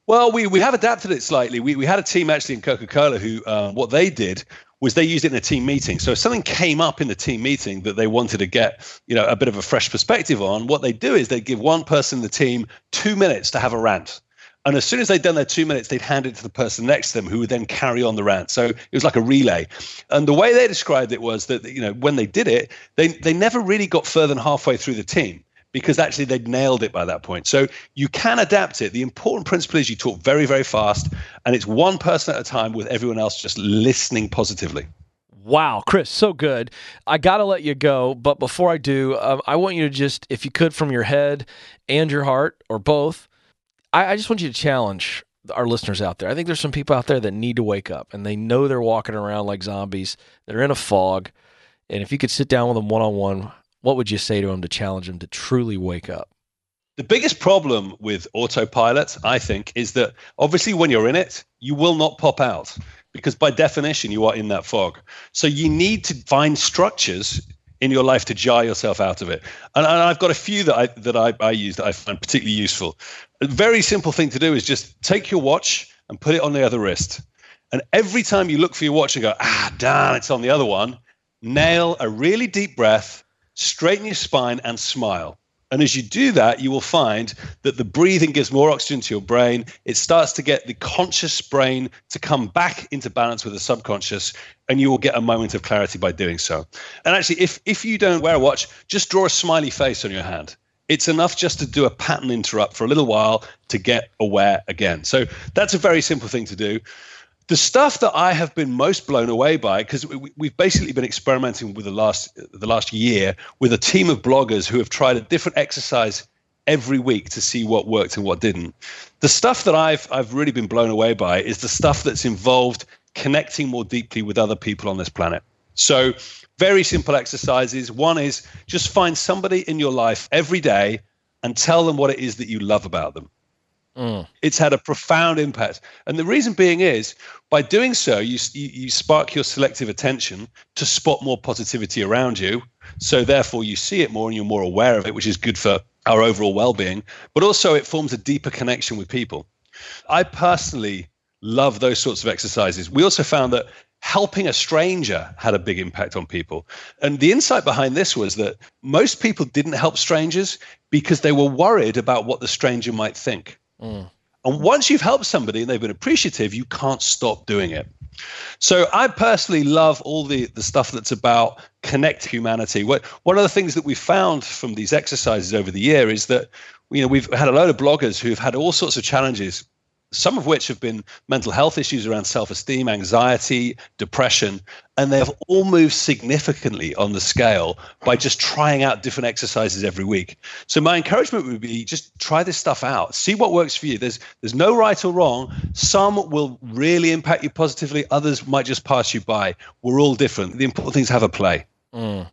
Well, we, we have adapted it slightly. We, we had a team actually in Coca Cola who, um, what they did was they used it in a team meeting. So if something came up in the team meeting that they wanted to get, you know, a bit of a fresh perspective on, what they do is they give one person in the team two minutes to have a rant. And as soon as they'd done their two minutes, they'd hand it to the person next to them who would then carry on the rant. So it was like a relay. And the way they described it was that, you know, when they did it, they, they never really got further than halfway through the team because actually they'd nailed it by that point. So you can adapt it. The important principle is you talk very, very fast, and it's one person at a time with everyone else just listening positively. Wow, Chris, so good. I got to let you go, but before I do, um, I want you to just, if you could, from your head and your heart, or both, I, I just want you to challenge our listeners out there. I think there's some people out there that need to wake up and they know they're walking around like zombies. They're in a fog. And if you could sit down with them one on one, what would you say to them to challenge them to truly wake up? The biggest problem with autopilot, I think, is that obviously when you're in it, you will not pop out because by definition you are in that fog. So you need to find structures in your life to jar yourself out of it. And, and I've got a few that I that I, I use that I find particularly useful. A very simple thing to do is just take your watch and put it on the other wrist. And every time you look for your watch and go, ah, damn, it's on the other one, nail a really deep breath, straighten your spine, and smile. And as you do that, you will find that the breathing gives more oxygen to your brain. It starts to get the conscious brain to come back into balance with the subconscious, and you will get a moment of clarity by doing so. And actually, if, if you don't wear a watch, just draw a smiley face on your hand. It's enough just to do a pattern interrupt for a little while to get aware again. So that's a very simple thing to do the stuff that I have been most blown away by, because we, have basically been experimenting with the last the last year with a team of bloggers who have tried a different exercise every week to see what worked and what didn't. The stuff that I've I've really been blown away by is the stuff that's involved connecting more deeply with other people on this planet. So, very simple exercises. One is just find somebody in your life every day and tell them what it is that you love about them. Mm. It's had a profound impact. And the reason being is by doing so, you, you, you, spark your selective attention to spot more positivity around you. So therefore, you see it more and you're more aware of it, which is good for our overall well being. But also, it forms a deeper connection with people. I personally love those sorts of exercises. We also found that helping a stranger had a big impact on people. And the insight behind this was that most people didn't help strangers because they were worried about what the stranger might think. Mm. And once you've helped somebody and they've been appreciative, you can't stop doing it. So I personally love all the, the stuff that's about connect humanity. What, one of the things that we found from these exercises over the year is that you know we've had a load of bloggers who've had all sorts of challenges some of which have been mental health issues around self esteem, anxiety, depression, and they have all moved significantly on the scale by just trying out different exercises every week. So, my encouragement would be just try this stuff out, see what works for you. There's, there's no right or wrong. Some will really impact you positively, others might just pass you by. We're all different. The important things have a play. Mm.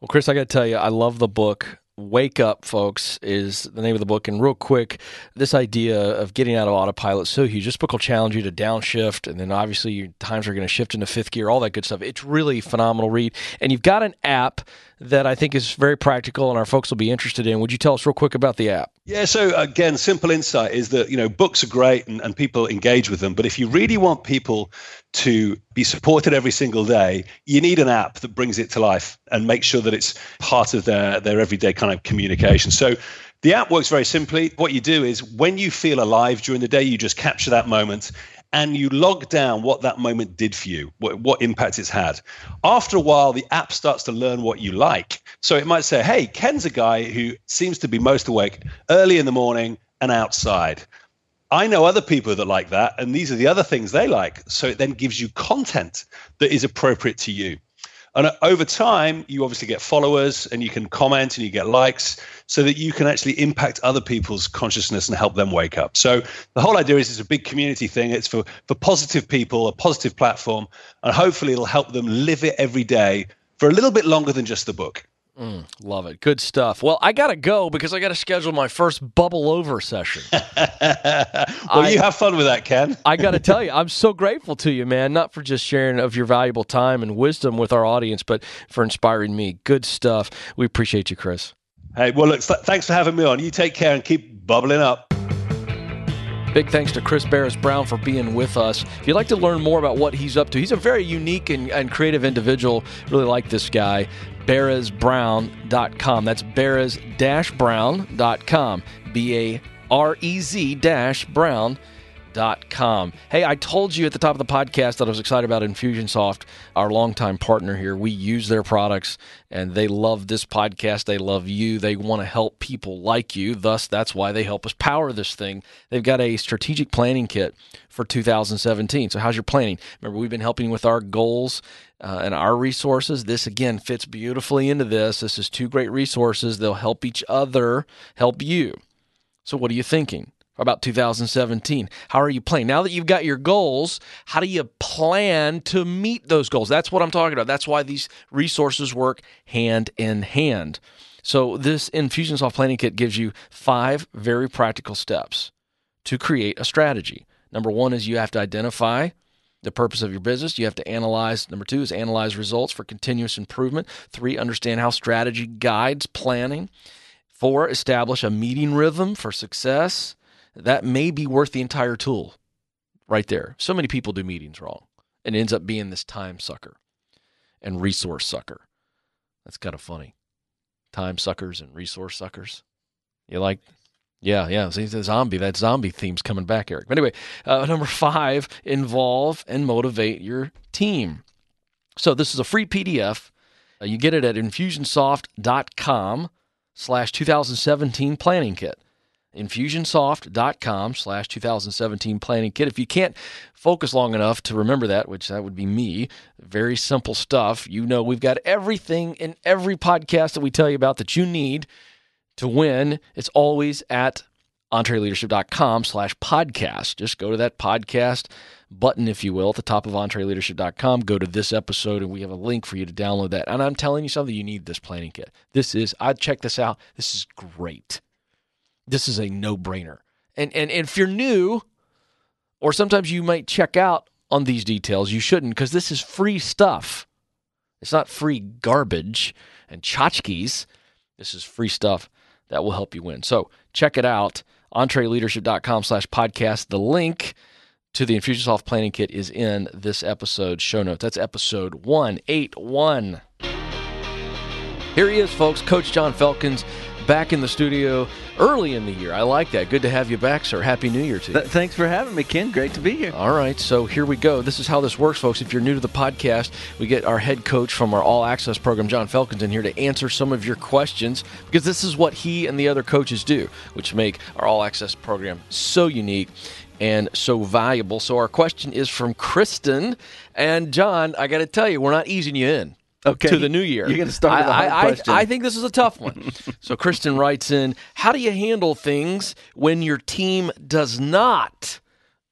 Well, Chris, I got to tell you, I love the book. Wake Up, folks, is the name of the book. And real quick, this idea of getting out of autopilot so huge. This book will challenge you to downshift, and then obviously your times are going to shift into fifth gear, all that good stuff. It's really phenomenal read. And you've got an app that I think is very practical and our folks will be interested in. Would you tell us real quick about the app? Yeah, so again, simple insight is that, you know, books are great and, and people engage with them. But if you really want people to be supported every single day, you need an app that brings it to life and makes sure that it's part of their, their everyday kind of communication. So the app works very simply. What you do is when you feel alive during the day, you just capture that moment and you log down what that moment did for you, what, what impact it's had. After a while, the app starts to learn what you like. So it might say, hey, Ken's a guy who seems to be most awake early in the morning and outside. I know other people that like that, and these are the other things they like. So it then gives you content that is appropriate to you. And uh, over time, you obviously get followers and you can comment and you get likes so that you can actually impact other people's consciousness and help them wake up. So the whole idea is it's a big community thing. It's for, for positive people, a positive platform, and hopefully it'll help them live it every day for a little bit longer than just the book. Mm, love it. Good stuff. Well, I got to go because I got to schedule my first bubble over session. well, I, you have fun with that, Ken. I got to tell you, I'm so grateful to you, man, not for just sharing of your valuable time and wisdom with our audience, but for inspiring me. Good stuff. We appreciate you, Chris. Hey, well, look, th- thanks for having me on. You take care and keep bubbling up. Big thanks to Chris Baréz-Brown for being with us. If you'd like to learn more about what he's up to, he's a very unique and, and creative individual. Really like this guy. BarezBrown.com. That's berez-brown.com. Barez-Brown.com. B A R E Z Brown.com com. Hey, I told you at the top of the podcast that I was excited about Infusionsoft, our longtime partner here. We use their products and they love this podcast. They love you. They want to help people like you. Thus, that's why they help us power this thing. They've got a strategic planning kit for 2017. So, how's your planning? Remember, we've been helping with our goals uh, and our resources. This, again, fits beautifully into this. This is two great resources. They'll help each other help you. So, what are you thinking? About 2017. How are you playing? Now that you've got your goals, how do you plan to meet those goals? That's what I'm talking about. That's why these resources work hand in hand. So, this Infusionsoft Planning Kit gives you five very practical steps to create a strategy. Number one is you have to identify the purpose of your business. You have to analyze. Number two is analyze results for continuous improvement. Three, understand how strategy guides planning. Four, establish a meeting rhythm for success that may be worth the entire tool right there. So many people do meetings wrong and ends up being this time sucker and resource sucker. That's kind of funny. Time suckers and resource suckers. You like? Yeah, yeah. See, the zombie, that zombie theme's coming back, Eric. But anyway, uh, number five, involve and motivate your team. So this is a free PDF. Uh, you get it at infusionsoft.com slash 2017 planning kit infusionsoft.com slash 2017 planning kit. If you can't focus long enough to remember that, which that would be me, very simple stuff. You know, we've got everything in every podcast that we tell you about that you need to win. It's always at entreleadership.com slash podcast. Just go to that podcast button, if you will, at the top of entreleadership.com. Go to this episode and we have a link for you to download that. And I'm telling you something, you need this planning kit. This is, I'd check this out. This is great this is a no brainer. And, and, and if you're new, or sometimes you might check out on these details, you shouldn't because this is free stuff. It's not free garbage and tchotchkes. This is free stuff that will help you win. So check it out. EntreLeadership.com slash podcast. The link to the Infusionsoft Planning Kit is in this episode's show notes. That's episode 181. Here he is, folks, Coach John Felkins back in the studio early in the year. I like that. Good to have you back, sir. Happy New Year to you. Th- thanks for having me, Ken. Great to be here. All right, so here we go. This is how this works, folks. If you're new to the podcast, we get our head coach from our All Access program, John Felkins, in here to answer some of your questions because this is what he and the other coaches do, which make our All Access program so unique and so valuable. So our question is from Kristen. And John, I got to tell you, we're not easing you in okay. to the new year. You're going to start with a hard I. I, I think this is a tough one. so Kristen writes in, how do you handle things when your team does not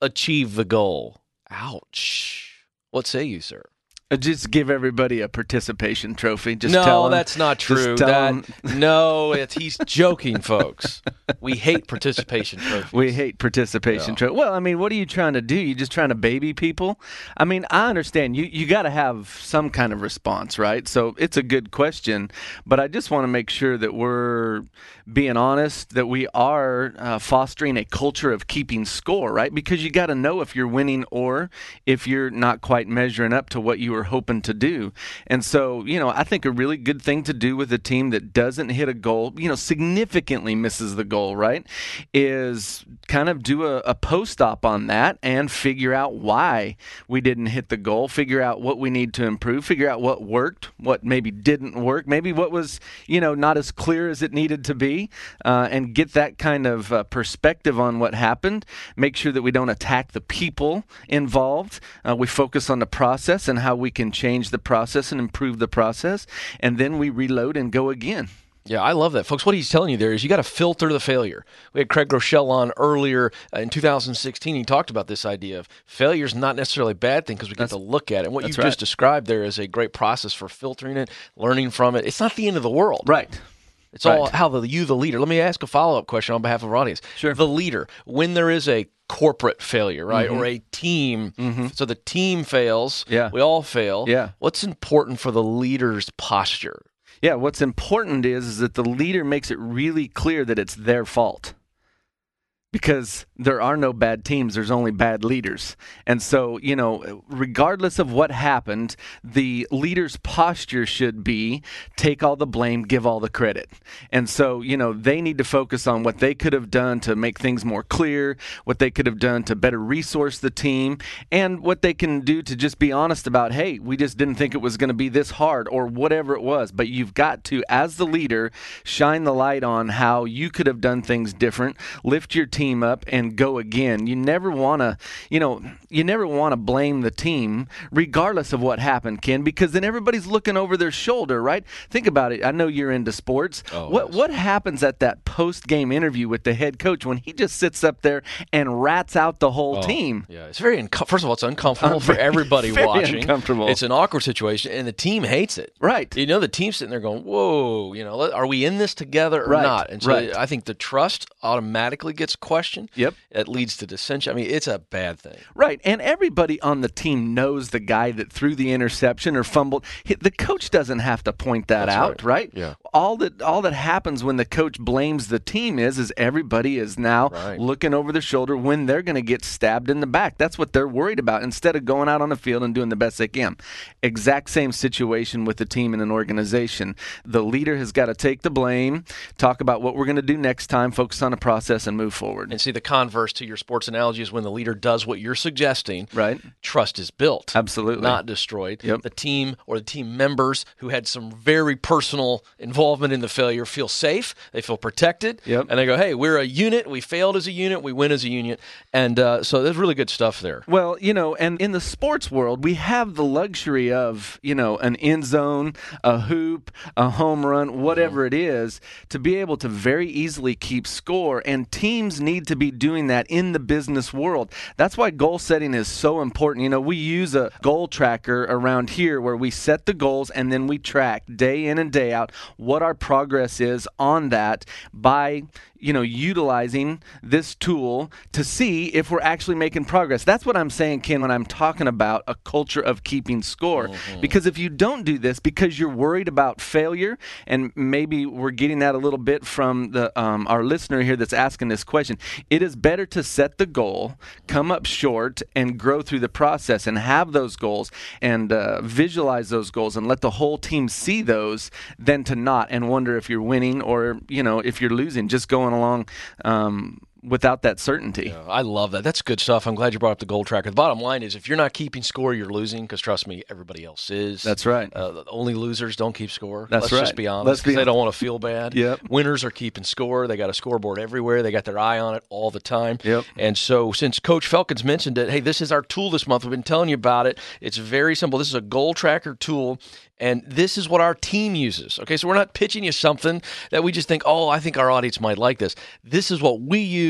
achieve the goal? Ouch. What say you, sir? Uh, just give everybody a participation trophy. Just no, them, that's not true. That, no, it's, he's joking, folks. We hate participation trophies. We hate participation trophies. Well, I mean, what are you trying to do? You just trying to baby people? I mean, I understand you. You got to have some kind of response, right? So it's a good question, but I just want to make sure that we're being honest, that we are uh, fostering a culture of keeping score, right? Because you got to know if you're winning or if you're not quite measuring up to what you were were hoping to do. And so, you know, I think a really good thing to do with a team that doesn't hit a goal, you know, significantly misses the goal, right, is kind of do a, a post op on that and figure out why we didn't hit the goal, figure out what we need to improve, figure out what worked, what maybe didn't work, maybe what was, you know, not as clear as it needed to be, uh, and get that kind of uh, perspective on what happened. Make sure that we don't attack the people involved. Uh, we focus on the process and how we we can change the process and improve the process, and then we reload and go again. Yeah, I love that, folks. What he's telling you there is you got to filter the failure. We had Craig Groeschel on earlier uh, in 2016. He talked about this idea of failure is not necessarily a bad thing because we get to look at it. And what you right. just described there is a great process for filtering it, learning from it. It's not the end of the world. Right. It's right. all how the you the leader. Let me ask a follow up question on behalf of our audience. Sure. The leader, when there is a corporate failure, right, mm-hmm. or a team, mm-hmm. so the team fails. Yeah. We all fail. Yeah. What's important for the leader's posture? Yeah. What's important is, is that the leader makes it really clear that it's their fault because there are no bad teams there's only bad leaders. And so you know regardless of what happened the leader's posture should be take all the blame give all the credit. And so you know they need to focus on what they could have done to make things more clear what they could have done to better resource the team and what they can do to just be honest about hey we just didn't think it was going to be this hard or whatever it was. But you've got to as the leader shine the light on how you could have done things different lift your team team up and go again. You never want to, you know, you never want to blame the team regardless of what happened, Ken, because then everybody's looking over their shoulder, right? Think about it. I know you're into sports. Oh, what what happens at that post-game interview with the head coach when he just sits up there and rats out the whole oh, team? Yeah, it's very unco- first of all, it's uncomfortable uh, for everybody watching. Uncomfortable. It's an awkward situation and the team hates it. Right. You know the team's sitting there going, "Whoa, you know, are we in this together or right. not?" And so right. I think the trust automatically gets questioned. Yep. It leads to dissension. I mean, it's a bad thing. Right. And everybody on the team knows the guy that threw the interception or fumbled. The coach doesn't have to point that That's out, right. right? Yeah. All that all that happens when the coach blames the team is is everybody is now right. looking over their shoulder when they're going to get stabbed in the back. That's what they're worried about instead of going out on the field and doing the best they can. Exact same situation with the team and an organization. The leader has got to take the blame, talk about what we're going to do next time, focus on the process and move forward. And see the converse to your sports analogy is when the leader does what you're suggesting, right? Trust is built, absolutely, not destroyed. Yep. The team or the team members who had some very personal involvement in the failure feel safe. They feel protected, yep. and they go, "Hey, we're a unit. We failed as a unit. We win as a unit." And uh, so there's really good stuff there. Well, you know, and in the sports world, we have the luxury of you know an end zone, a hoop, a home run, whatever mm-hmm. it is, to be able to very easily keep score. And teams need to be doing that in the business world. That's why goal setting is so important. You know, we use a goal tracker around here where we set the goals and then we track day in and day out what our progress is on that by you know, utilizing this tool to see if we're actually making progress. That's what I'm saying, Ken, when I'm talking about a culture of keeping score. Mm-hmm. Because if you don't do this because you're worried about failure, and maybe we're getting that a little bit from the um, our listener here that's asking this question, it is better to set the goal, come up short, and grow through the process, and have those goals and uh, visualize those goals, and let the whole team see those, than to not and wonder if you're winning or you know if you're losing. Just going going along. Um, without that certainty. Yeah, I love that. That's good stuff. I'm glad you brought up the goal tracker. The bottom line is if you're not keeping score, you're losing because trust me, everybody else is. That's right. Uh, only losers don't keep score. That's Let's right. just be honest. Be they don't want to feel bad. Yep. Winners are keeping score. They got a scoreboard everywhere. They got their eye on it all the time. Yep. And so since Coach Felkins mentioned it, hey, this is our tool this month. We've been telling you about it. It's very simple. This is a goal tracker tool and this is what our team uses. Okay, so we're not pitching you something that we just think, oh, I think our audience might like this. This is what we use.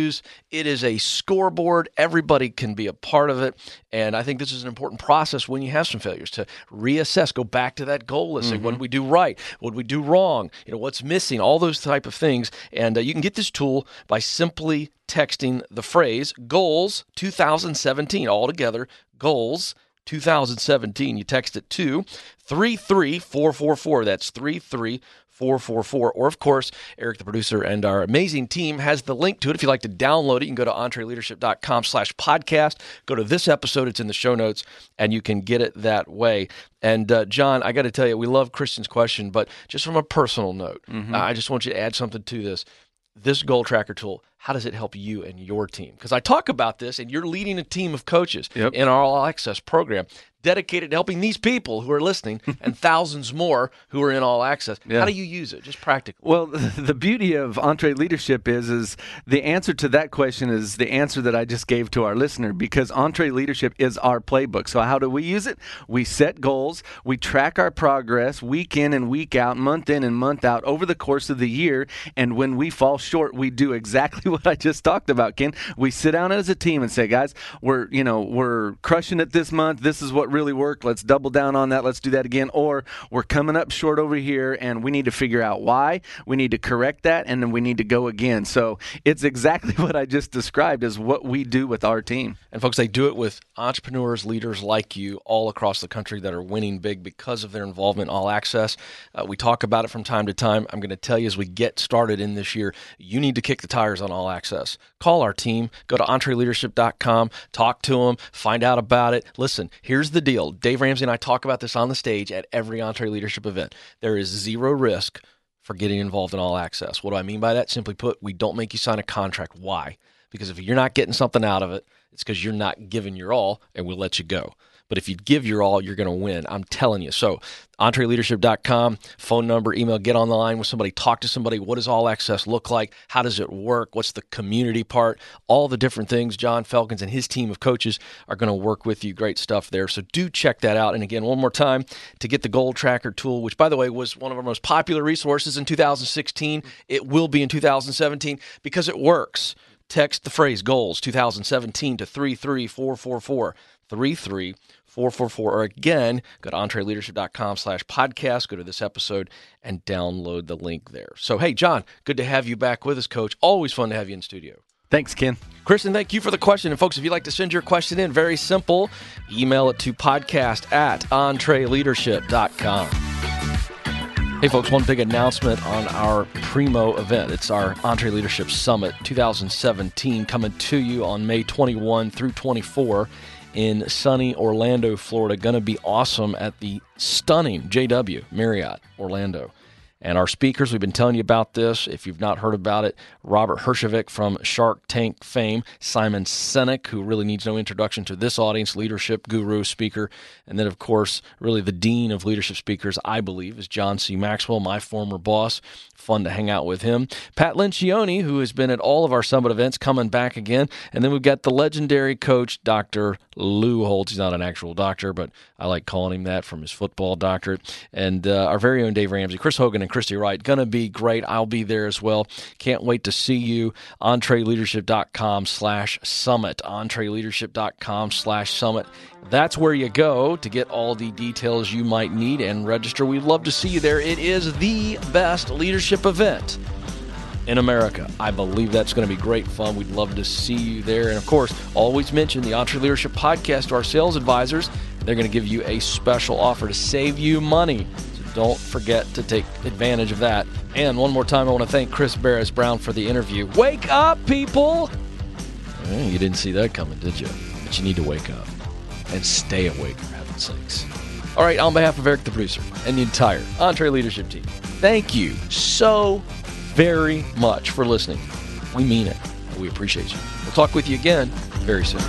It is a scoreboard. Everybody can be a part of it. And I think this is an important process when you have some failures to reassess, go back to that goal list. Mm-hmm. What did we do right? What did we do wrong? You know, what's missing? All those type of things. And uh, you can get this tool by simply texting the phrase goals 2017 all together, goals 2017. You text it to 33444. That's 33444. Or, of course, Eric, the producer, and our amazing team has the link to it. If you'd like to download it, you can go to entreleadership.com slash podcast. Go to this episode. It's in the show notes, and you can get it that way. And, uh, John, I got to tell you, we love Kristen's question, but just from a personal note, mm-hmm. I just want you to add something to this. This goal tracker tool how does it help you and your team? Because I talk about this, and you're leading a team of coaches yep. in our All Access program dedicated to helping these people who are listening and thousands more who are in all access. Yeah. How do you use it? Just practically. Well, the beauty of EntreLeadership is is the answer to that question is the answer that I just gave to our listener because EntreLeadership is our playbook. So how do we use it? We set goals, we track our progress week in and week out, month in and month out over the course of the year, and when we fall short, we do exactly what I just talked about, Ken. We sit down as a team and say, guys, we're you know we're crushing it this month. This is what really worked. Let's double down on that. Let's do that again. Or we're coming up short over here, and we need to figure out why. We need to correct that, and then we need to go again. So it's exactly what I just described as what we do with our team. And folks, they do it with entrepreneurs, leaders like you all across the country that are winning big because of their involvement in All Access. Uh, we talk about it from time to time. I'm going to tell you as we get started in this year, you need to kick the tires on All Access. Call our team, go to entreleadership.com, talk to them, find out about it. Listen, here's the deal. Dave Ramsey and I talk about this on the stage at every EntreLeadership event. There is zero risk for getting involved in All Access. What do I mean by that? Simply put, we don't make you sign a contract. Why? Because if you're not getting something out of it, it's because you're not giving your all and we'll let you go. But if you give your all, you're going to win. I'm telling you. So, entreleadership.com, phone number, email, get on the line with somebody, talk to somebody. What does all access look like? How does it work? What's the community part? All the different things. John Felkins and his team of coaches are going to work with you. Great stuff there. So, do check that out. And again, one more time to get the Goal Tracker tool, which, by the way, was one of our most popular resources in 2016. It will be in 2017 because it works. Text the phrase goals 2017 to 33444. 33444. Or again, go to entreleadership.com slash podcast, go to this episode, and download the link there. So, hey, John, good to have you back with us, coach. Always fun to have you in studio. Thanks, Ken. Kristen, thank you for the question. And folks, if you'd like to send your question in, very simple, email it to podcast at entreleadership.com. Hey, folks, one big announcement on our Primo event. It's our EntreLeadership Summit 2017 coming to you on May 21 through 24 in sunny Orlando, Florida. Going to be awesome at the stunning JW Marriott Orlando. And our speakers, we've been telling you about this. If you've not heard about it, Robert Herjavec from Shark Tank fame, Simon Sinek, who really needs no introduction to this audience, leadership guru, speaker. And then, of course, really the dean of leadership speakers, I believe, is John C. Maxwell, my former boss. Fun to hang out with him. Pat Lencioni, who has been at all of our summit events, coming back again. And then we've got the legendary coach, Dr. Lou Holtz. He's not an actual doctor, but I like calling him that from his football doctorate. And uh, our very own Dave Ramsey, Chris Hogan, and Christy Wright. Going to be great. I'll be there as well. Can't wait to see you. EntreLeadership.com slash summit. EntreLeadership.com slash summit. That's where you go to get all the details you might need and register. We'd love to see you there. It is the best leadership event in America. I believe that's going to be great fun. We'd love to see you there. And of course, always mention the EntreLeadership podcast to our sales advisors. They're going to give you a special offer to save you money. Don't forget to take advantage of that. And one more time, I want to thank Chris Baréz-Brown for the interview. Wake up, people! You didn't see that coming, did you? But you need to wake up and stay awake, for heaven's sakes. All right, on behalf of Eric the producer and the entire EntreLeadership team, thank you so very much for listening. We mean it. We appreciate you. We'll talk with you again very soon.